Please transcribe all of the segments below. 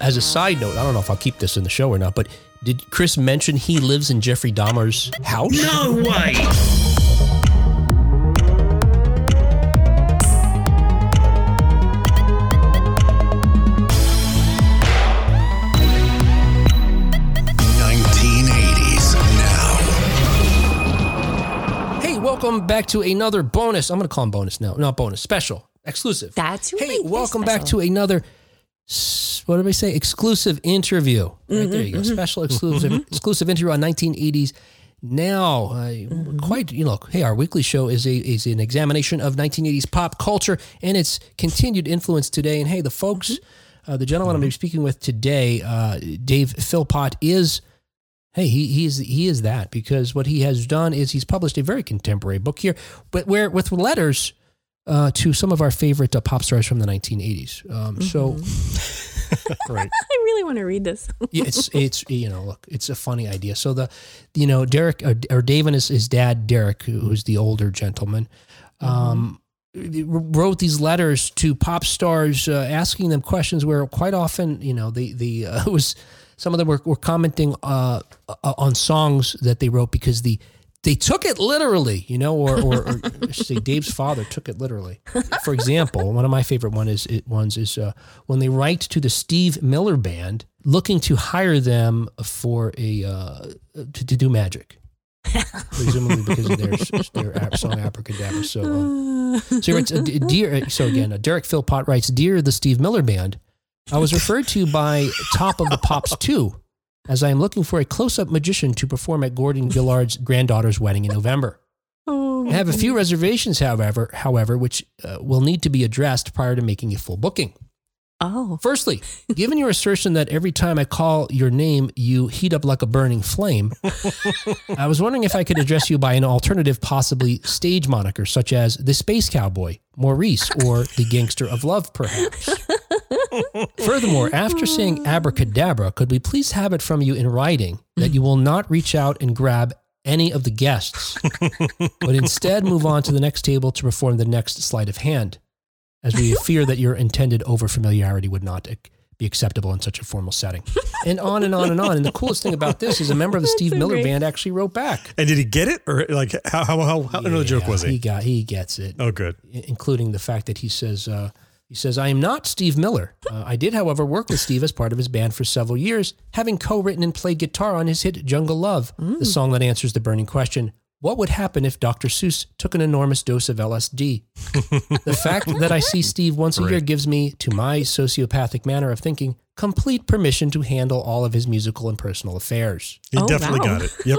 as a side note, I don't know if I'll keep this in the show or not, but did Chris mention he lives in Jeffrey Dahmer's house? No way! Hey, welcome back to another bonus. I'm going to call him bonus now. Not bonus, special, exclusive. That's right. Hey, They're welcome back to another, s- what did I say? Exclusive interview. Right there you go. Special exclusive exclusive interview on 1980s. Now, uh, quite you know, hey, our weekly show is a is an examination of 1980s pop culture and its continued influence today. And hey, the folks, uh, the gentleman I'm going to be speaking with today, uh, Dave Philpott, is hey, he he is he is that because what he has done is he's published a very contemporary book here, but where with letters uh, to some of our favorite uh, pop stars from the 1980s. Um, So, right. I really want to read this. It's it's you know look it's a funny idea so the you know derek or, or dave and his, his dad derek who's the older gentleman um wrote these letters to pop stars uh, asking them questions where quite often you know the the uh, was some of them were, were commenting uh, uh, on songs that they wrote because the they took it literally, you know, or, or, or say Dave's father took it literally. For example, one of my favorite one is it, ones is uh, when they write to the Steve Miller Band looking to hire them for a uh, to, to do magic, presumably because of their their song Abracadabra. So, um, so writes, uh, dear. So again, uh, Derek Philpott writes, "Dear the Steve Miller Band, I was referred to by Top of the Pops too, as I am looking for a close-up magician to perform at Gordon Gillard's granddaughter's wedding in November." Oh, I have a few reservations, however, however, which uh, will need to be addressed prior to making a full booking. oh, Firstly, given your assertion that every time I call your name, you heat up like a burning flame, I was wondering if I could address you by an alternative, possibly stage moniker, such as the Space Cowboy, Maurice, or the Gangster of Love, perhaps. Furthermore, after saying abracadabra, could we please have it from you in writing that you will not reach out and grab any of the guests, but instead move on to the next table to perform the next sleight of hand, as we fear that your intended overfamiliarity would not be acceptable in such a formal setting. And on and on and on. And the coolest thing about this is a member of the Steve so Miller great. Band actually wrote back. And did he get it, or like how how how, how another joke was He he? got he gets it. Oh, good. including the fact that he says uh, he says I am not Steve Miller. Uh, I did, however, work with Steve as part of his band for several years, having co-written and played guitar on his hit "Jungle Love," the song that answers the burning question. What would happen if Dr. Seuss took an enormous dose of LSD? the fact that I see Steve once a year gives me, to my sociopathic manner of thinking, complete permission to handle all of his musical and personal affairs He Oh, definitely wow. got it. Yep.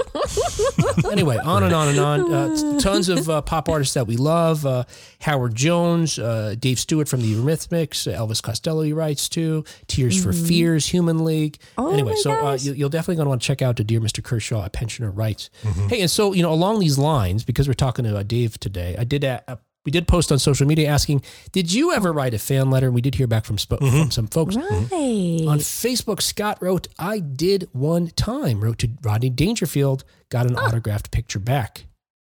anyway, on and on and on. Uh, tons of uh, pop artists that we love. Uh, Howard Jones, uh, Dave Stewart from the Eurythmics, uh, Elvis Costello he writes to, Tears for Fears, Human League. Oh anyway, my so uh, gosh. you, you'll definitely going to want to check out to Dear Mr. Kershaw, a pensioner writes. Hey, and so, you know, along these lines, because we're talking to uh, Dave today, I did a, a we did post on social media asking, did you ever write a fan letter? And we did hear back from, sp- from some folks. right. On Facebook, Scott wrote, I did one time, wrote to Rodney Dangerfield, got an autographed picture back.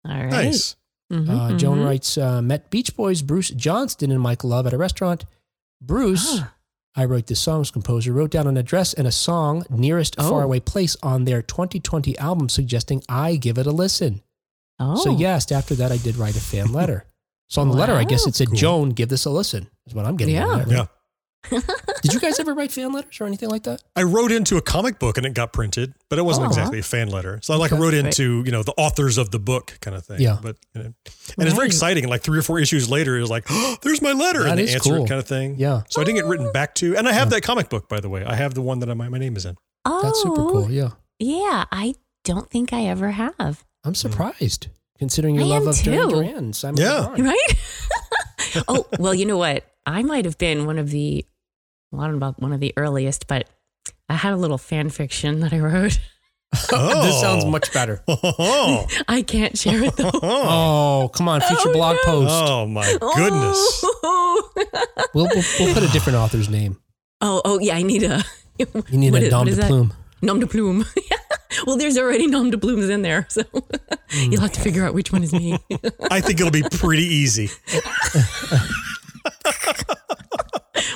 All right. Nice. Mhm, Uh, Joan mhm. writes, uh, met Beach Boys, Bruce Johnston, and Mike Love at a restaurant. Bruce, Ah. I wrote this song's composer, wrote down an address and a song, nearest Oh. faraway place on their 2020 album, suggesting I give it a listen. Oh. So, yes, after that, I did write a fan letter. So, on the letter, I guess it said, Cool. Joan, give this a listen, is what I'm getting Yeah. at. Yeah. Did you guys ever write fan letters or anything like that? I wrote into a comic book and it got printed, but it wasn't Aw. exactly a fan letter. So I like I Okay. wrote into, you know, the authors of the book kind of thing. Yeah. But you know, and it's very Right. exciting. Like three or four issues later, it was like, oh, there's my letter. That and they is answer cool. kind of thing. Yeah. So I didn't get written back to. And I have that comic book, by the way. I have the one that I, my, my name is in. Oh, That's super cool. Oh. Yeah. Yeah, I don't think I ever have. I'm surprised considering your I love of Duran too. Duran and Simon Yeah. Barr. Right? oh, well, you know what? I might have been one of the, well, I don't know about one of the earliest, but I had a little fan fiction that I wrote. Oh. this sounds much better. Oh, I can't share it though. Oh, come on, oh, future Oh, blog no. post. oh my goodness. Oh, We'll, we'll we'll put a different author's name. oh, oh, yeah, I need a. You need a is- nom de plume. Nom de plume. well, there's already nom de plumes in there. So Mm. you'll have to figure out which one is me. I think it'll be pretty easy.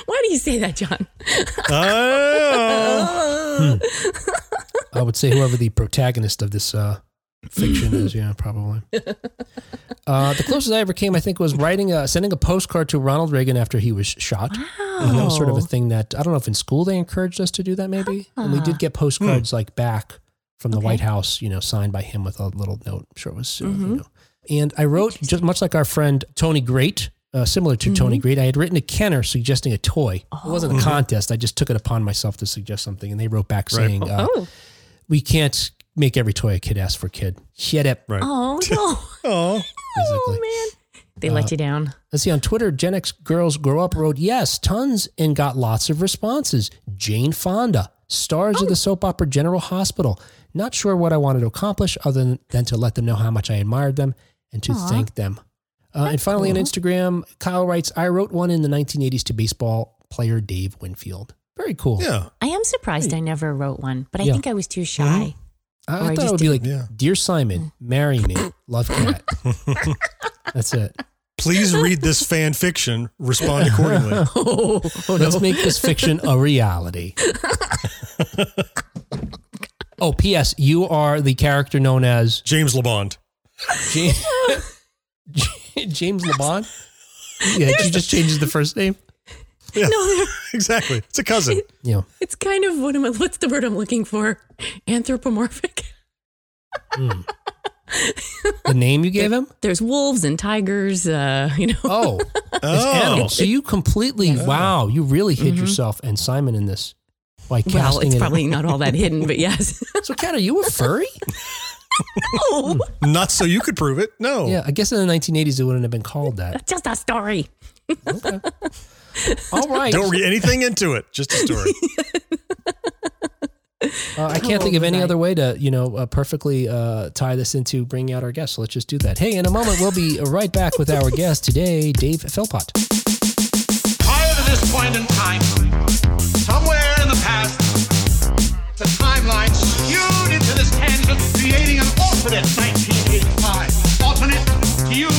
Why do you say that, John? Oh. I would say whoever the protagonist of this uh, fiction is, yeah, probably. Uh, the closest I ever came, I think, was writing, a, sending a postcard to Ronald Reagan after he was shot. And that was sort of a thing that I don't know if in school they encouraged us to do that, maybe. And we did get postcards like back from the Okay. White House, you know, signed by him with a little note. I'm sure it was, uh, Mm-hmm. you know. And I wrote just much like our friend Tony Great. Uh, similar to Tony Mm-hmm. Great, I had written to Kenner suggesting a toy. It wasn't a Oh. contest. I just took it upon myself to suggest something, and they wrote back Right. saying, uh, Oh, we can't make every toy a kid asks for kid. Shut up, Right. oh no! Oh. basically. Oh man, they Uh, let you down. Let's see on Twitter, Gen X Girls Grow Up wrote, yes, tons and got lots of responses. Jane Fonda, stars of the soap opera General Hospital. Not sure what I wanted to accomplish other than, than to let them know how much I admired them and to Aw. thank them. Uh, and finally on. Instagram, Kyle writes, I wrote one in the 1980s to baseball player Dave Winfield. Very cool. Yeah. I am surprised I never wrote one, but I Yeah. think I was too shy. I, Or I I thought it just would be like, Yeah. Dear Simon, marry me, love cat. That's it. Please read this fan fiction. Respond accordingly. Oh, Let's make this fiction a reality. oh, P.S. You are the character known as James LeBond. James, James LeBon. Yeah, she just changes the first name. Yeah. no, Exactly. It's a cousin. Yeah. it's kind of what am I? What's the word I'm looking for? Anthropomorphic. Hmm. The name you gave him? There's wolves and tigers. Uh, you know. Oh. Oh. animal. So you completely, wow, you really hid yourself and Simon in this by casting Well, it's it. probably not all that hidden, but yes. So, Kat, are you a furry? oh, Not so you could prove it. No. Yeah, I guess in the 1980s it wouldn't have been called that. just a story. Okay. All right. Don't read anything into it. Just a story. Uh, I can't think of any was other way to, you know, uh, perfectly uh, tie this into bringing out our guest. So let's just do that. Hey, in a moment, we'll be right back with our guest today, Dave Philpott. Prior to this point in time, somewhere in the past, the timeline skewed into this tangent, creating an alternate 1985. Alternate to you,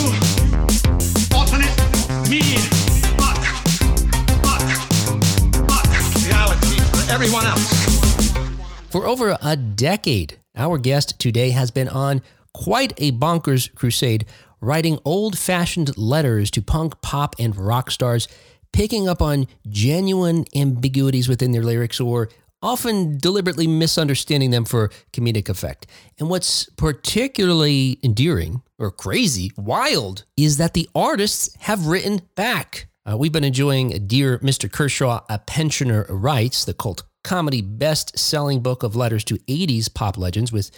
alternate me, but, but, but, reality for everyone else. For over a decade, our guest today has been on quite a bonkers crusade, writing old fashioned letters to punk, pop, and rock stars, picking up on genuine ambiguities within their lyrics or often deliberately misunderstanding them for comedic effect. And what's particularly endearing or crazy, wild, is that the artists have written back. Uh, we've been enjoying Dear Mr. Kershaw, A Pensioner Writes, the cult comedy best selling book of letters to 80s pop legends with,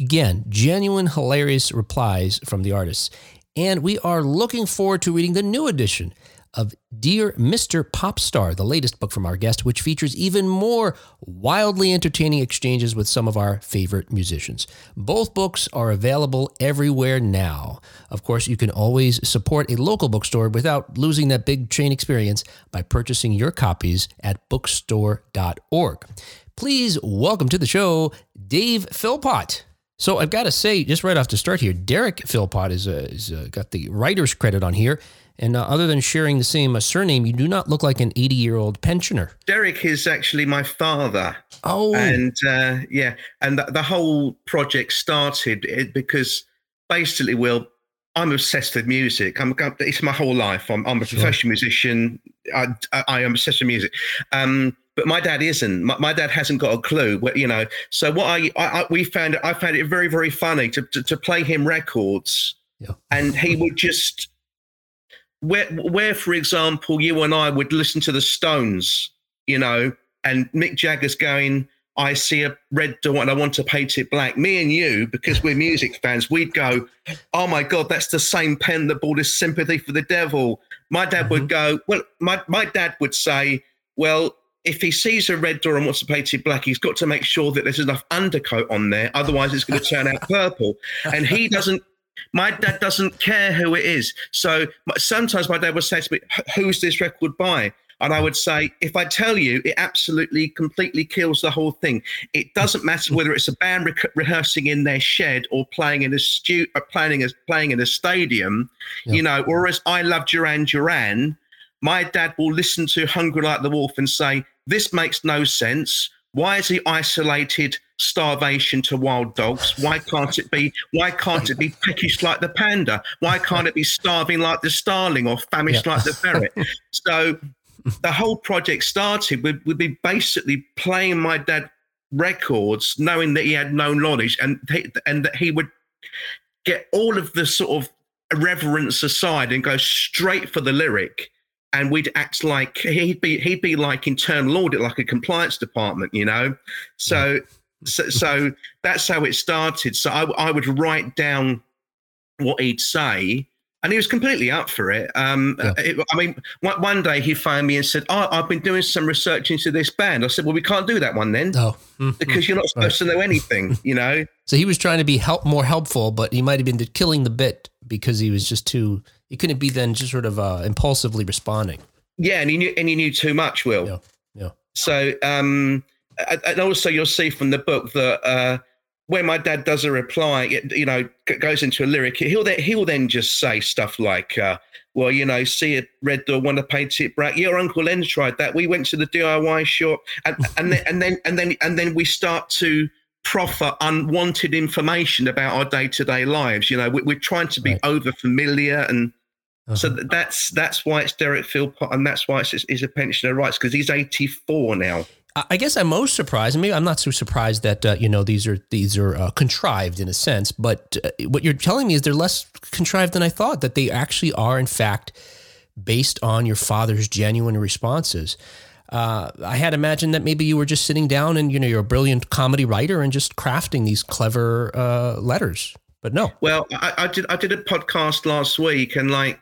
again, genuine, hilarious replies from the artists. And we are looking forward to reading the new edition of Dear Mr. Popstar, the latest book from our guest, which features even more wildly entertaining exchanges with some of our favorite musicians. Both books are available everywhere now. Of course, you can always support a local bookstore without losing that big chain experience by purchasing your copies at bookstore.org. Please welcome to the show Dave Philpott. So I've got to say, just right off the start here, Derek Philpott is, uh, is uh, got the writer's credit on here. And uh, other than sharing the same uh, surname, you do not look like an 80 year old pensioner. Derek is actually my father, Oh, and uh, yeah, and the, the whole project started because basically, Will, I'm obsessed with music. I'm it's my whole life. I'm, I'm a Sure. professional musician. I, I, I am obsessed with music. Um, but my dad isn't. My, my dad hasn't got a clue. You know. So what I, I, I we found I found it very very funny to to, to play him records, Yeah. and he would just where where for example you and I would listen to the Stones, you know, and Mick Jagger's going. I see a red door and I want to paint it black. Me and you, because we're music fans, we'd go, "Oh my god, that's the same pen that bought us sympathy for the devil." My dad would mm-hmm. go, "Well, my my dad would say, well." If he sees a red door and wants to paint it black, he's got to make sure that there's enough undercoat on there. Otherwise, it's going to turn out purple. And he doesn't my dad doesn't care who it is. So sometimes my dad would say to me, "Who's this record by?" And I would say, "If I tell you, it absolutely, completely kills the whole thing. It doesn't matter whether it's a band re- rehearsing in their shed or playing in a stu- uh, playing as playing in a stadium, Yeah. you know. Whereas I love Duran Duran." my dad will listen to Hungry Like the Wolf and say, This makes no sense. Why is he isolated starvation to wild dogs? Why can't it be? Why can't it be peckish like the panda? Why can't it be starving like the starling or famished Yeah. like the ferret? so the whole project started with, with me basically playing my dad records, knowing that he had no knowledge and he, and that he would get all of the sort of irreverence aside and go straight for the lyric. And we'd act like he'd be he'd be like internal audit, like a compliance department, you know. So so, so that's how it started. So I, I would write down what he'd say, and he was completely up for it. Um, Yeah. it- I mean, one, one day he phoned me and said, oh, "I've been doing some research into this band." I said, "Well, we can't do that one then." Oh, mm, because you're not supposed to know anything, you know. So he was trying to be help more helpful, but he might have been killing the bit because he was just too. He couldn't be then just sort of uh, impulsively responding. Yeah, and he knew and he knew too much, Will. Yeah, yeah. So, um, and also you'll see from the book that uh, when my dad does a reply, it, you know, goes into a lyric, he'll then he'll then just say stuff like. Uh, well, you know, see a red door, want to paint it black. Your uncle Len tried that. We went to the DIY shop, and and then and then and then and then we start to proffer unwanted information about our day to day lives. You know, we, we're trying to be Right. over familiar and so Uh-huh. th- that's that's why it's Derek Philpott, and that's why it's, it's a pensioner rights because he's 84 now. I guess I'm most surprised. Mean, I'm not so surprised that uh, you know these are these are uh, contrived in a sense, but uh, what you're telling me is they're less contrived than I thought. That they actually are, in fact, based on your father's genuine responses. Uh, I had imagined that maybe you were just sitting down and you know you're a brilliant comedy writer and just crafting these clever uh, letters, but no. Well, I, I did I did a podcast last week, and like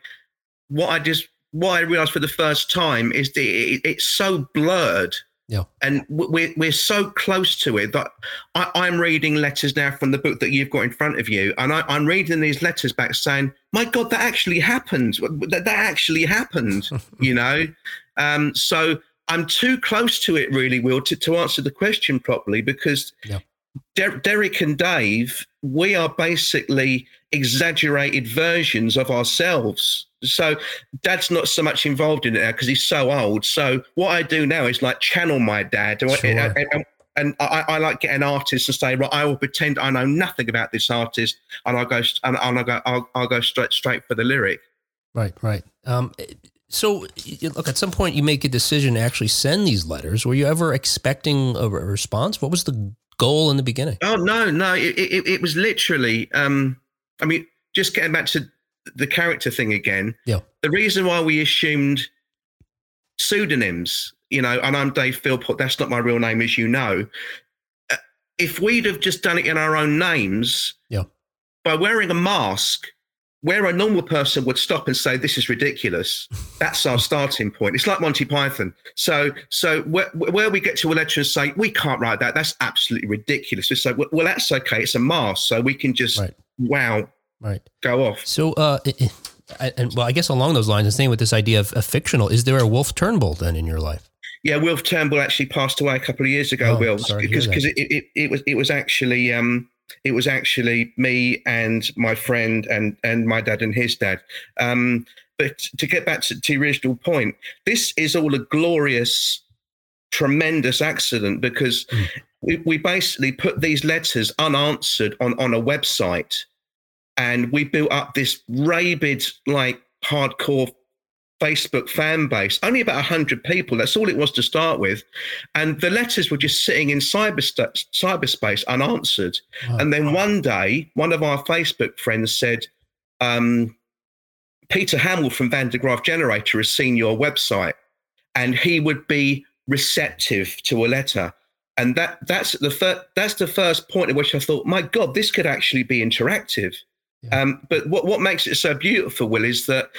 what I just what I realized for the first time is that it, it's so blurred. Yeah. And we're, we're so close to it that I, I'm reading letters now from the book that you've got in front of you. And I, I'm reading these letters back saying, my God, that actually happened. That, that actually happened, you know? Um, so I'm too close to it, really, Will, to, to answer the question properly because Yeah. Der- Derek and Dave, we are basically exaggerated versions of ourselves. So dad's not so much involved in it now because he's so old. So what I do now is like channel my dad. And, Sure. and, and, and I, I like getting artists and say, right, I will pretend I know nothing about this artist, and I'll go and, and I'll go, I'll, I'll go straight straight for the lyric. Right, right. Um, so, look, at some point you make a decision to actually send these letters. Were you ever expecting a response? What was the goal in the beginning? Oh no, no, it, it, it was literally. Um, I mean, just getting back to the character thing again. Yeah. The reason why we assumed pseudonyms, you know, and I'm Dave Philpott. That's not my real name, as you know. Uh, If we'd have just done it in our own names, Yeah. by wearing a mask, where a normal person would stop and say, "This is ridiculous," that's our starting point. It's like Monty Python. So, so where, where we get to a letter and say, "We can't write that. That's absolutely ridiculous," we say, "Well, well, that's okay. It's a mask, so we can just Right. Wow Right. go off." So, uh, i- and well, I guess along those lines, the same with this idea of, a fictional. Is there a Wolf Turnbull then in your life? Yeah, Wolf Turnbull actually passed away a couple of years ago. Oh, Will, sorry to hear because because it, it, it was it was actually um it was actually me and my friend and and my dad and his dad. Um, but to get back to, to the original point, this is all a glorious, tremendous accident because Mm. we, we basically put these letters unanswered on on a website, and we built up this rabid like hardcore Facebook fan base, only about 100 people. That's all it was to start with. And the letters were just sitting in cybersta- cyberspace unanswered. Wow. And then one day, one of our Facebook friends said, um, Peter Hammill from Van der Graaf Generator has seen your website and he would be receptive to a letter. And that that's the first that's the first point at which I thought, my God, this could actually be interactive. Yeah. Um, but what, what makes it so beautiful, Will, is that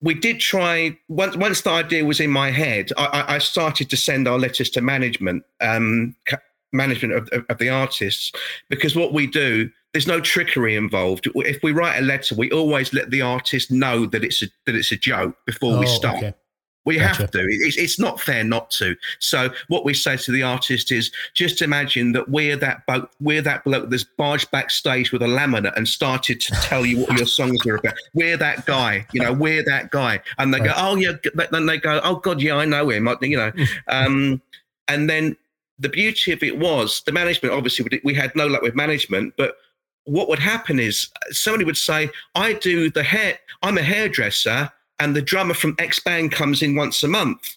we did try once once the idea was in my head i, I- started to send our letters to management um management of, of, of the artists because what we do there's no trickery involved if we write a letter we always let the artist know that it's a that it's a joke before we Oh, start okay. We Gotcha. have to. It's, it's not fair not to. So what we say to the artist is just imagine that we're that boat, we're that bloke that's barged backstage with a laminate and started to tell you what your songs are about. We're that guy, you know, we're that guy. And they go, oh yeah. Then they go, oh God, yeah, I know him. I- You know, um, and then the beauty of it was the management. Obviously, we had no luck with management, but what would happen is somebody would say, I do the hair, I'm a hairdresser, and the drummer from X band comes in once a month.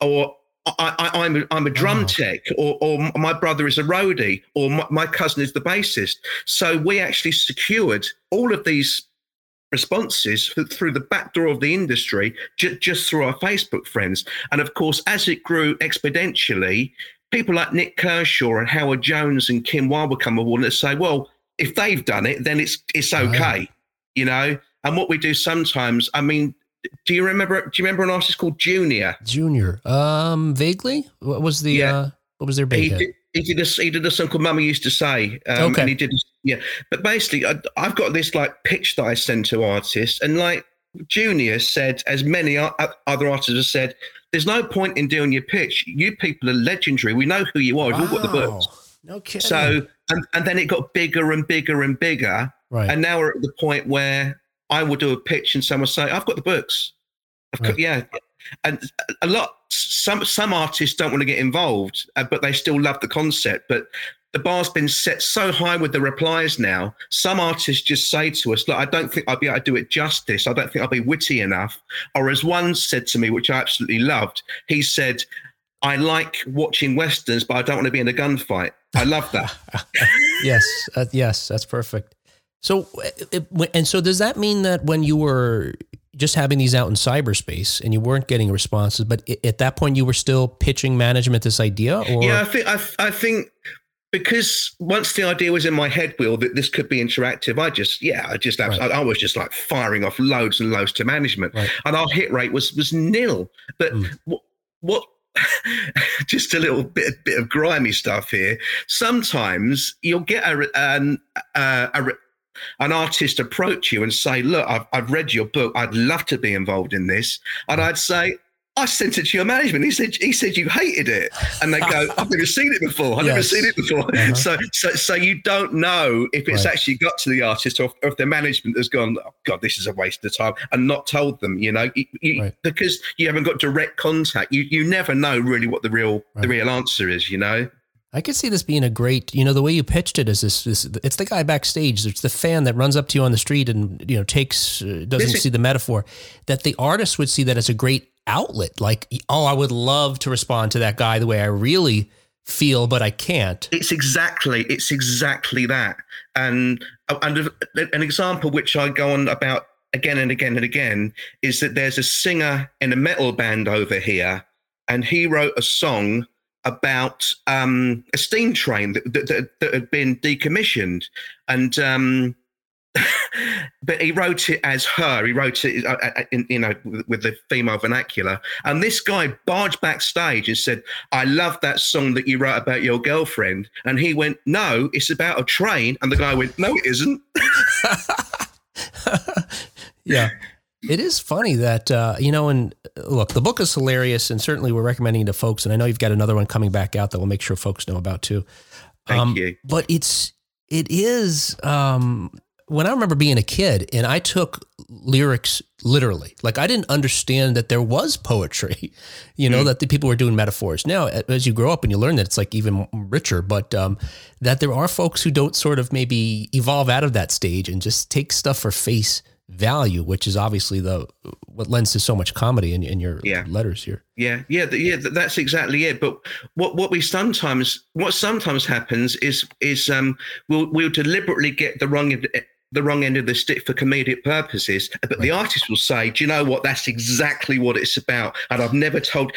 Or I, I, I'm, a, I'm a drum Wow. tech, or, or my brother is a roadie, or my, my cousin is the bassist. So we actually secured all of these responses through the back door of the industry ju- just through our Facebook friends. And of course, as it grew exponentially, people like Nik Kershaw and Howard Jones and Kim Wilde would come aboard and say, well, if they've done it, then it's it's okay, you know. And what we do sometimes, I mean, do you remember? Do you remember an artist called Junior? Junior. Um, vaguely. What was the? Yeah. Uh, what was their He big did, he did a he did a song called "Mummy Used to Say." Um, Okay. And he did yeah, but basically, I, I've got this like pitch that I send to artists, and like Junior said, as many other artists have said, there's no point in doing your pitch. You people are legendary. We know who you are. We've all got the Wow. books. No kidding. So and and then it got bigger and bigger and bigger, right. and now we're at the point where I will do a pitch and someone will say, "I've got the books." I've got, yeah, and a lot some some artists don't want to get involved, uh, but they still love the concept. But the bar's been set so high with the replies now. Some artists just say to us, "Look, I don't think I'll be able to do it justice. I don't think I'll be witty enough." Or as one said to me, which I absolutely loved, he said. I like watching westerns, but I don't want to be in a gunfight. I love that. yes. Uh, yes. That's perfect. So, it- and so does that mean that when you were just having these out in cyberspace and you weren't getting responses, but at that point you were still pitching management this idea, or Yeah, I think I, I think because once the idea was in my head, Will, that this could be interactive, I just yeah, I just Right. I, I was just like firing off loads and loads to management, Right. and our hit rate was was nil. But Mm. what what just a little bit bit of grimy stuff here. Sometimes you'll get a an uh, a an artist approach you and say, "Look, I've, I've read your book. I'd love to be involved in this," and I'd say. I sent it to your management. He said he said you hated it, and they go, "I've never seen it before. I've never seen it before." Uh-huh. So, so, so you don't know if it's Right. actually got to the artist, or if, or if the management has gone, "Oh God, this is a waste of time," and not told them. You know, you, you, Right. because you haven't got direct contact. You you never know really what the real Right. the real answer is. You know. I could see this being a great, you know, the way you pitched it is this, this it's the guy backstage. It's the fan that runs up to you on the street and, you know, takes, uh, doesn't see the metaphor that the artist would see that as a great outlet. Like, oh, I would love to respond to that guy the way I really feel, but I can't. It's exactly it's exactly that. And and an example which I go on about again and again and again is that there's a singer in a metal band over here, and he wrote a song about um, a steam train that, that, that, had been decommissioned, and um, but he wrote it as her. He wrote it, uh, uh, in, you know, with the female vernacular. And this guy barged backstage and said, "I love that song that you wrote about your girlfriend." And he went, "No, it's about a train." And the guy went, "No, it isn't." Yeah. It is funny that, uh, you know, and uh, look, the book is hilarious and certainly we're recommending it to folks. And I know you've got another one coming back out that we'll make sure folks know about too. Thank Um, you. But it's it is um when I remember being a kid and I took lyrics literally. Like I didn't understand that there was poetry, you know, Mm. that the people were doing metaphors. Now as you grow up and you learn that it's like even richer, but um that there are folks who don't sort of maybe evolve out of that stage and just take stuff for face value, which is obviously the what lends to so much comedy in, in your Yeah. letters here. Yeah, yeah, yeah. th- That's exactly it. But what what we sometimes what sometimes happens is is um we'll we'll deliberately get the wrong the wrong end of the stick for comedic purposes. But the artist will say, "Do you know what? That's exactly what it's about." And I've never told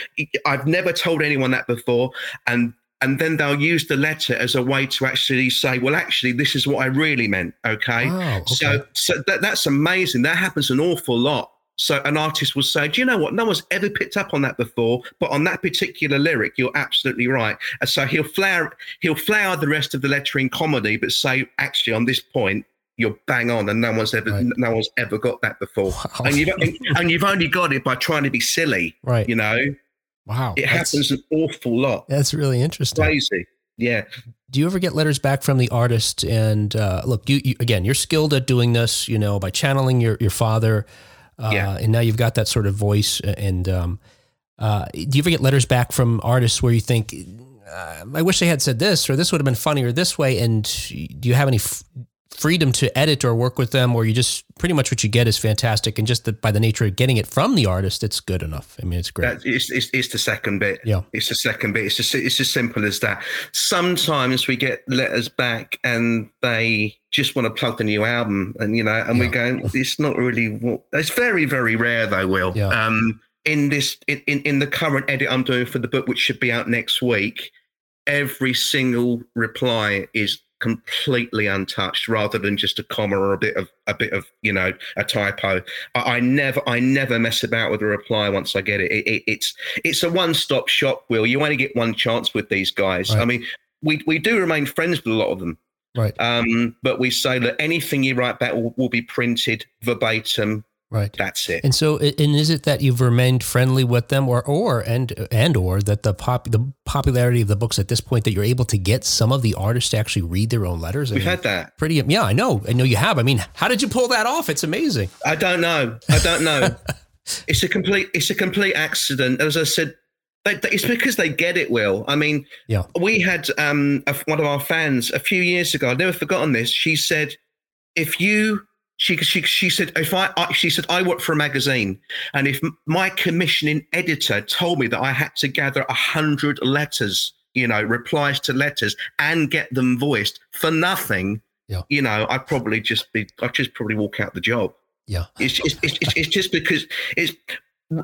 I've never told anyone that before. And and then they'll use the letter as a way to actually say, "Well, actually, this is what I really meant." Okay. Oh, okay. So, so that, that's amazing. That happens an awful lot. So an artist will say, "Do you know what? No one's ever picked up on that before, but on that particular lyric, you're absolutely right." And so he'll flower, he'll flower the rest of the letter in comedy, but say, "Actually, on this point, you're bang on, and no one's ever Right. no one's ever got that before. Wow. And you've and, and you've only got it by trying to be silly. Right. You know, Wow. it happens an awful lot. That's really interesting. Crazy. Yeah. Do you ever get letters back from the artist? And uh, look, you, you again, you're skilled at doing this, you know, by channeling your your father, uh, Yeah. and now you've got that sort of voice. And um, uh, do you ever get letters back from artists where you think, uh, I wish they had said this, or this would have been funnier this way? And do you have any f- freedom to edit or work with them, or you just pretty much what you get is fantastic, and just the, by the nature of getting it from the artist, it's good enough. I mean, it's great. That, it's, it's, it's the second bit. Yeah. It's the second bit. It's just, it's as simple as that. Sometimes we get letters back and they just want to plug the new album, and you know, and Yeah. we're going. It's not really. what- It's very, very rare, though. Will. Yeah. Um, in this, in, in in the current edit I'm doing for the book, which should be out next week, every single reply is completely untouched rather than just a comma or a bit of a bit of you know a typo. I, I never I never mess about with a reply once I get it, it, it it's it's a one-stop shop will. You only get one chance with these guys. Right. I mean we we do remain friends with a lot of them. Right. um but we say that anything you write back will, will be printed verbatim Right. that's it And so, and is it that you've remained friendly with them, or or and and or that the pop the popularity of the books at this point that you're able to get some of the artists to actually read their own letters? I we've mean, had that pretty. Yeah, I know. I know you have. I mean, how did you pull that off? It's amazing. I don't know. I don't know. it's a complete. It's a complete accident. As I said, they, they- it's because they get it. Will I mean? Yeah. We had um a, one of our fans a few years ago. I've never forgotten this. She said, "If you." She, she, she said if I, I she said I work for a magazine and if my commissioning editor told me that I had to gather a hundred letters you know replies to letters and get them voiced for nothing Yeah. you know I'd probably just be I'd just probably walk out the job Yeah. it's, it's, it's, it's, it's just because it's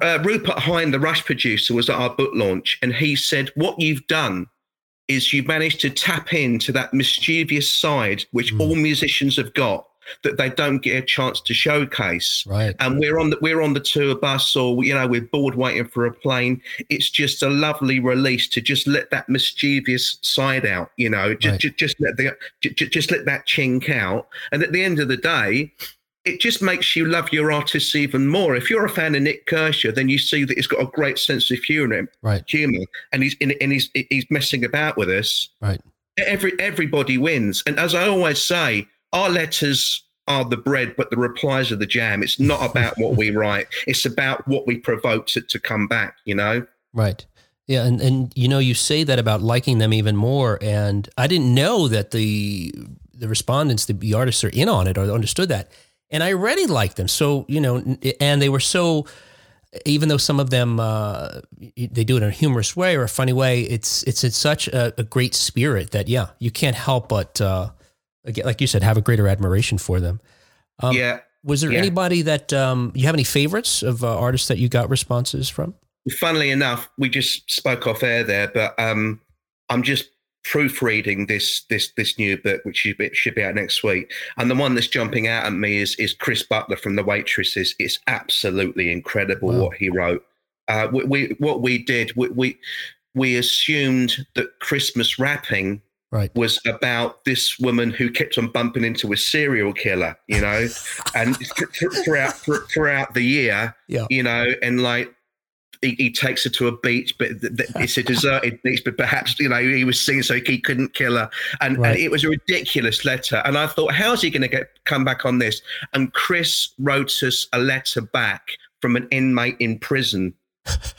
uh, Rupert Hine, the Rush producer, was at our book launch, and he said, "What you've done is you've managed to tap into that mischievous side which Mm. all musicians have got that they don't get a chance to showcase." Right. And we're on the we're on the tour bus, or you know, we're bored waiting for a plane. It's just a lovely release to just let that mischievous side out. You know, just Right. just, just let the ju- ju- just let that chink out. And at the end of the day, it just makes you love your artists even more. If you're a fan of Nik Kershaw, then you see that he's got a great sense of humor, Right. humor, and he's in, and he's he's messing about with us. Right. Every everybody wins, and as I always say, our letters are the bread, but the replies are the jam. It's not about what we write; it's about what we provoke to, to come back. You know. Right. Yeah, and and you know you say that about liking them even more, and I didn't know that the the respondents, the, the artists, are in on it or understood that, and I already liked them. So you know, and they were so. Even though some of them uh, they do it in a humorous way or a funny way, it's it's in such a, a great spirit that yeah, you can't help but uh, again, like you said, have a greater admiration for them. Um, yeah. Was there yeah. anybody that um, you have any favorites of uh, artists that you got responses from? funnily enough, we just spoke off air there, but um, I'm just proofreading this this this new book, which should be, should be out next week. And the one that's jumping out at me is is Chris Butler from The Waitresses. It's absolutely incredible Wow. what he wrote. Uh, we, we what we did we, we we assumed that Christmas wrapping Right. was about this woman who kept on bumping into a serial killer, you know, and th- th- throughout thr- throughout the year, Yeah. you know, and like he, he takes her to a beach, but th- th- it's a deserted beach. But perhaps you know he was singing so he couldn't kill her, and, Right. and it was a ridiculous letter. And I thought, how's he going to get come back on this? And Chris wrote us a letter back from an inmate in prison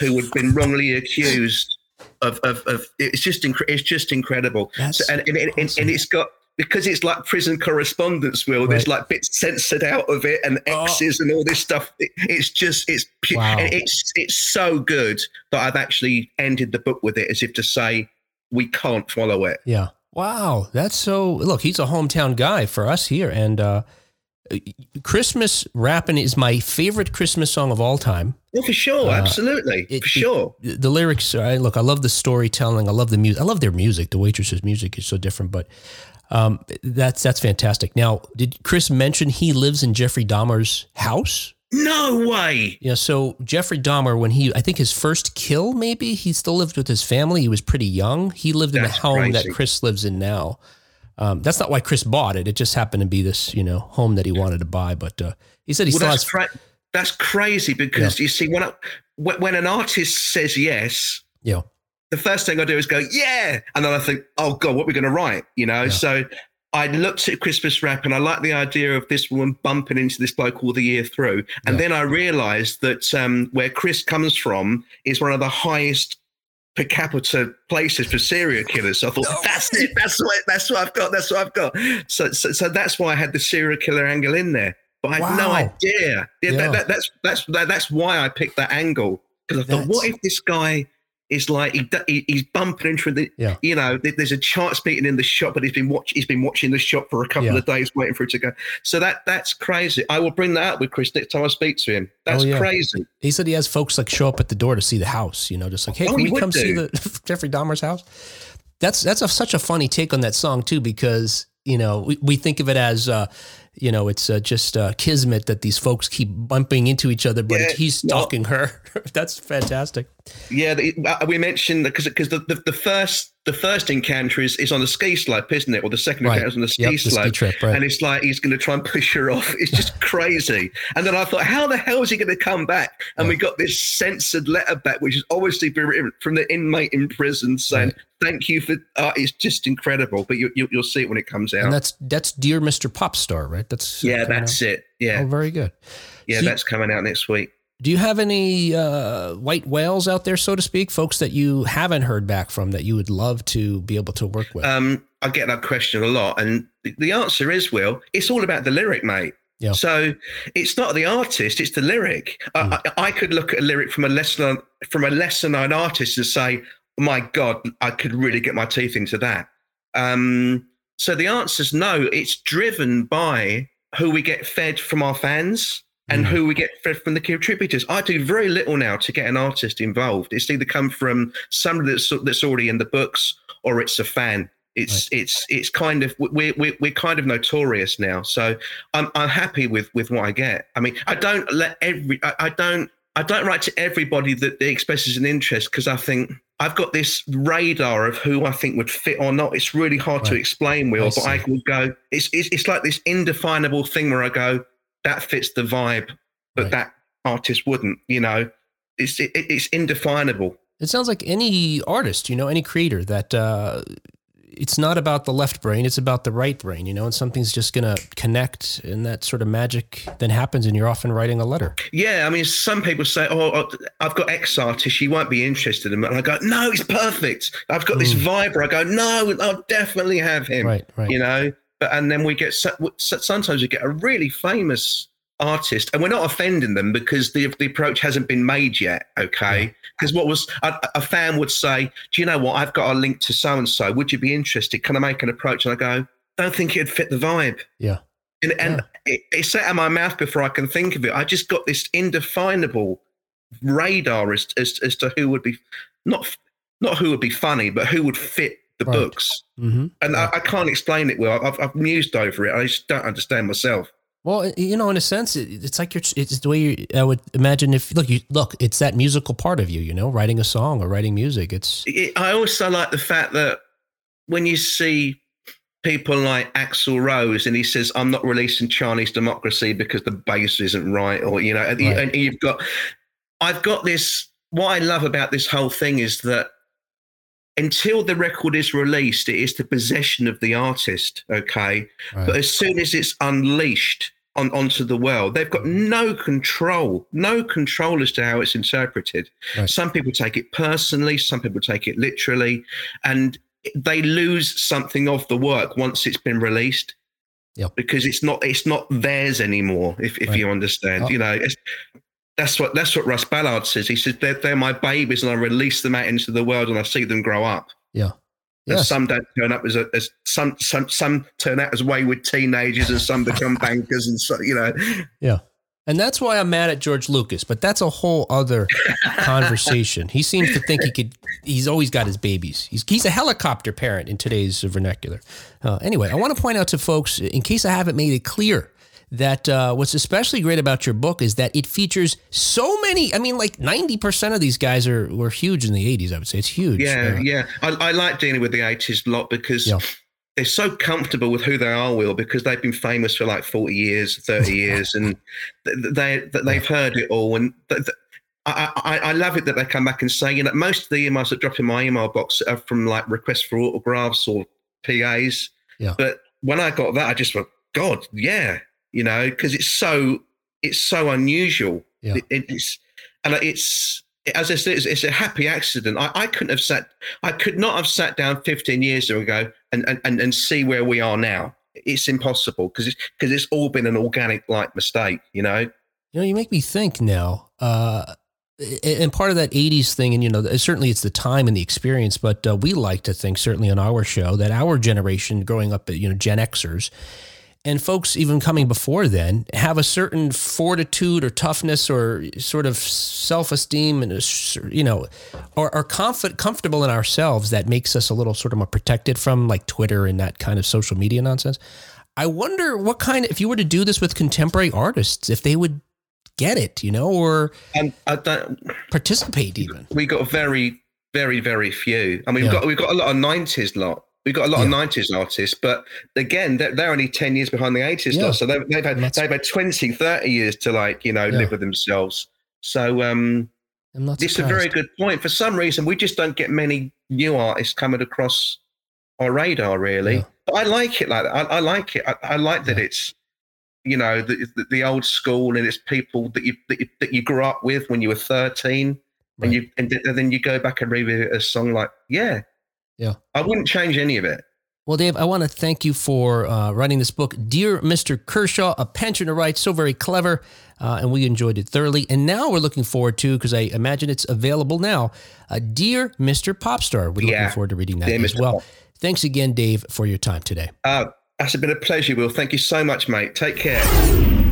who had been wrongly accused of of, of it's just inc- it's just incredible. So, and, and, and, awesome. and it's got because it's like prison correspondence. Will there's like bits censored out of it and Oh. X's and all this stuff. It- it's just it's pu- Wow. and it's it's so good that I've actually ended the book with it as if to say we can't follow it. Yeah. Wow. That's so. Look, he's a hometown guy for us here. And uh, Christmas Wrapping is my favorite Christmas song of all time. Well, for sure, Uh, absolutely, it- for it- sure. The lyrics, I look, I love the storytelling. I love the music. I love their music. The Waitresses' music is so different, but um, that's that's fantastic. Now, did Chris mention he lives in Jeffrey Dahmer's house? no way. Yeah, so Jeffrey Dahmer, when he, I think his first kill, maybe he still lived with his family. He was pretty young. He lived in the home crazy. that Chris lives in now. Um, that's not why Chris bought it. It just happened to be this, you know, home that he wanted to buy. But uh, he said he Well, still that's has. cra- that's crazy because you see when I, when an artist says yes, know, the first thing I do is go yeah, and then I think, oh god, what are we going to write? You know, Yeah. so. I looked at Christmas rap and I like the idea of this woman bumping into this bloke all the year through. And Yeah. then I realized that um, where Chris comes from is one of the highest per capita places for serial killers. So I thought, that's it. That's what that's what I've got. That's what I've got. So so, so that's why I had the serial killer angle in there. But I had no idea. Yeah, Yeah. That, that, that's that's that, that's why I picked that angle because I thought, what if this guy is like he, he he's bumping into the Yeah. you know there's a chance meeting in the shop, but he's been watch he's been watching the shop for a couple Yeah. of days waiting for it to go. So that that's crazy. I will bring that up with Chris next time I speak to him. That's Oh, yeah. crazy. he said he has folks like show up at the door to see the house. You know, just like, hey, Oh, can he we come see the Jeffrey Dahmer's house? That's that's a, such a funny take on that song too, because you know we, we think of it as. Uh, you know, it's uh, just uh, kismet that these folks keep bumping into each other, but Yeah, he's no. her. That's fantastic. Yeah, the, uh, we mentioned because because the, the, the first the first encounter is, is on the ski slope, isn't it? Or the second Right. encounter is on the ski Yep, the ski slope, trip, right. and it's like he's going to try and push her off. It's just crazy. And then I thought, how the hell is he going to come back? And we got this censored letter back, which is obviously been written from the inmate in prison saying, Right. "Thank you for." Uh, it's just incredible. But you, you you'll see it when it comes out. And that's that's dear Mr. Popstar, right? That's yeah, that's out. it. Yeah, Oh, very good. yeah, so you- that's coming out next week. Do you have any uh, white whales out there, so to speak, folks that you haven't heard back from that you would love to be able to work with? Um, I get that question a lot, and the- answer is, Will, it's all about the lyric, mate. Yeah. So it's not the artist; it's the lyric. I, I, I could look at a lyric from a lesser from a lesser known artist and say, "My God, I could really get my teeth into that." Um, so the answer is no. It's driven by who we get fed from our fans and Mhm. who we get fed from the contributors. I do very little now to get an artist involved. It's either come from somebody that's that's already in the books or it's a fan. It's it's it's kind of we're, we're we're kind of notorious now. So I'm I'm happy with with what I get. I mean, I don't let every I, I don't I don't write to everybody that expresses an interest because I think I've got this radar of who I think would fit or not. It's really hard to explain, Will, I but I will go. It's, it's it's like this indefinable thing where I go that fits the vibe, but Right. that artist wouldn't. You know, it's it, it's indefinable. It sounds like any artist, you know, any creator that uh, it's not about the left brain, it's about the right brain, you know, and something's just going to connect and that sort of magic then happens and you're often writing a letter. Yeah, I mean, some people say, "Oh, oh, I've got X artist, she won't be interested in him," and I go, "No, he's perfect." I've got this vibe where I go, "No, I'll definitely have him." Mm. Right, right. You know, but and then we get so- so- sometimes we get a really famous artist, and we're not offending them because the the approach hasn't been made yet. Okay, because what was a, a fan would say, "Do you know what? I've got a link to so and so. Would you be interested? Can I make an approach?" And I go, "Don't think it'd fit the vibe." Yeah. And, and it, it's out of my mouth before I can think of it. I just got this indefinable radar as, as, as to who would be not not who would be funny, but who would fit the Right. books. hmm And I, I can't explain it well. I've, I've mused over it. I just don't understand myself. Well, you know, in a sense, it, it's like you're, it's the way you, I would imagine if, look, you, look, it's that musical part of you, you know, writing a song or writing music. It's, It, I also like the fact that when you see people like Axl Rose and he says, I'm not releasing Chinese democracy because the bass isn't right, or, you know, Right. and you've got, I've got this, what I love about this whole thing is that until the record is released, it is the possession of the artist, okay? But as soon as it's unleashed on, onto the world, they've got no control, no control as to how it's interpreted. Right. Some people take it personally, some people take it literally, and they lose something of the work once it's been released. Yep. Because it's not it's not theirs anymore, if, if Right. you understand. Oh. You know, it's, that's what that's what Russ Ballard says. He says they're, they're my babies, and I release them out into the world, and I see them grow up. yeah. Yes. some don't turn up as, a, as some some some turn out as wayward teenagers, and some become bankers, and so you know. Yeah. And that's why I'm mad at George Lucas, but that's a whole other conversation. He seems to think he could, he's always got his babies. He's, he's a helicopter parent in today's vernacular. Uh, anyway, I want to point out to folks, in case I haven't made it clear, that uh, what's especially great about your book is that it features so many. I mean, like 90% of these guys are were huge in the 80s, I would say. It's huge. Yeah, Uh, yeah. I, I like dealing with the eighties a lot because Yeah. they're so comfortable with who they are, Will, because they've been famous for like 40 years, 30 years, and they, they they've heard it all. And I, I, I love it that they come back and say, you know, most of the emails that drop in my email box are from like requests for autographs or PAs. Yeah. But when I got that, I just went, God, yeah, you know, because it's so it's so unusual. Yeah. It, it's and it's as I said, it's, it's a happy accident. I, I couldn't have sat, I could not have sat down 15 years ago and and, and, see where we are now. It's impossible because it's because it's all been an organic like mistake, you know. You know, you make me think now. Uh, and part of that 80s thing and you know certainly it's the time and the experience but uh, we like to think certainly on our show that our generation growing up you know gen xers and folks even coming before then have a certain fortitude or toughness or sort of self-esteem and you know are, are comfort, comfortable in ourselves that makes us a little sort of more protected from like twitter and that kind of social media nonsense i wonder what kind of if you were to do this with contemporary artists if they would get it, you know, or and participate even. We got very, very, very few. I mean, we've got we've got a lot of nineties lot. We've got a lot of nineties artists, but again, they're, they're only ten years behind the eighties Yeah. So they've, they've had they've had 20, 30 years to like you know Yeah. live with themselves. So um, I'm not it's a very good point. For some reason, we just don't get many new artists coming across our radar, really. Yeah. But I like it like that. I, I like it. I, I like that it's you know the, the, the old school and it's people that you, that you that you grew up with when you were thirteen, Right. and you and then you go back and revisit a song like yeah, Yeah. I wouldn't change any of it. Well, Dave, I want to thank you for uh, writing this book, Dear Mr. Kershaw, A Pensioner Writes, so very clever, uh, and we enjoyed it thoroughly. And now we're looking forward to, because I imagine it's available now, uh, Dear Mr. Popstar. We're looking forward to reading that Dear as Mr. well. Pop- Thanks again, Dave, for your time today. Uh, that's been a pleasure, Will. Thank you so much, mate. Take care.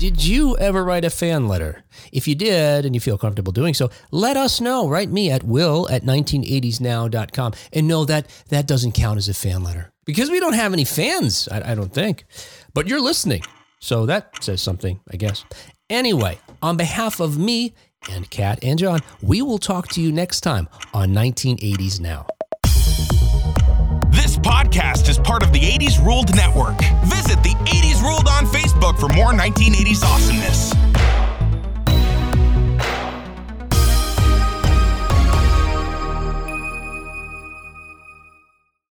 Did you ever write a fan letter? If you did and you feel comfortable doing so, let us know. Write me at will at 1980snow.com. And know that, that doesn't count as a fan letter because we don't have any fans, I, I don't think. But you're listening. So that says something, I guess. Anyway, on behalf of me and Kat and John, we will talk to you next time on 1980s Now. Podcast is part of the 80s Ruled Network. Visit the 80s Ruled on Facebook for more 1980s awesomeness.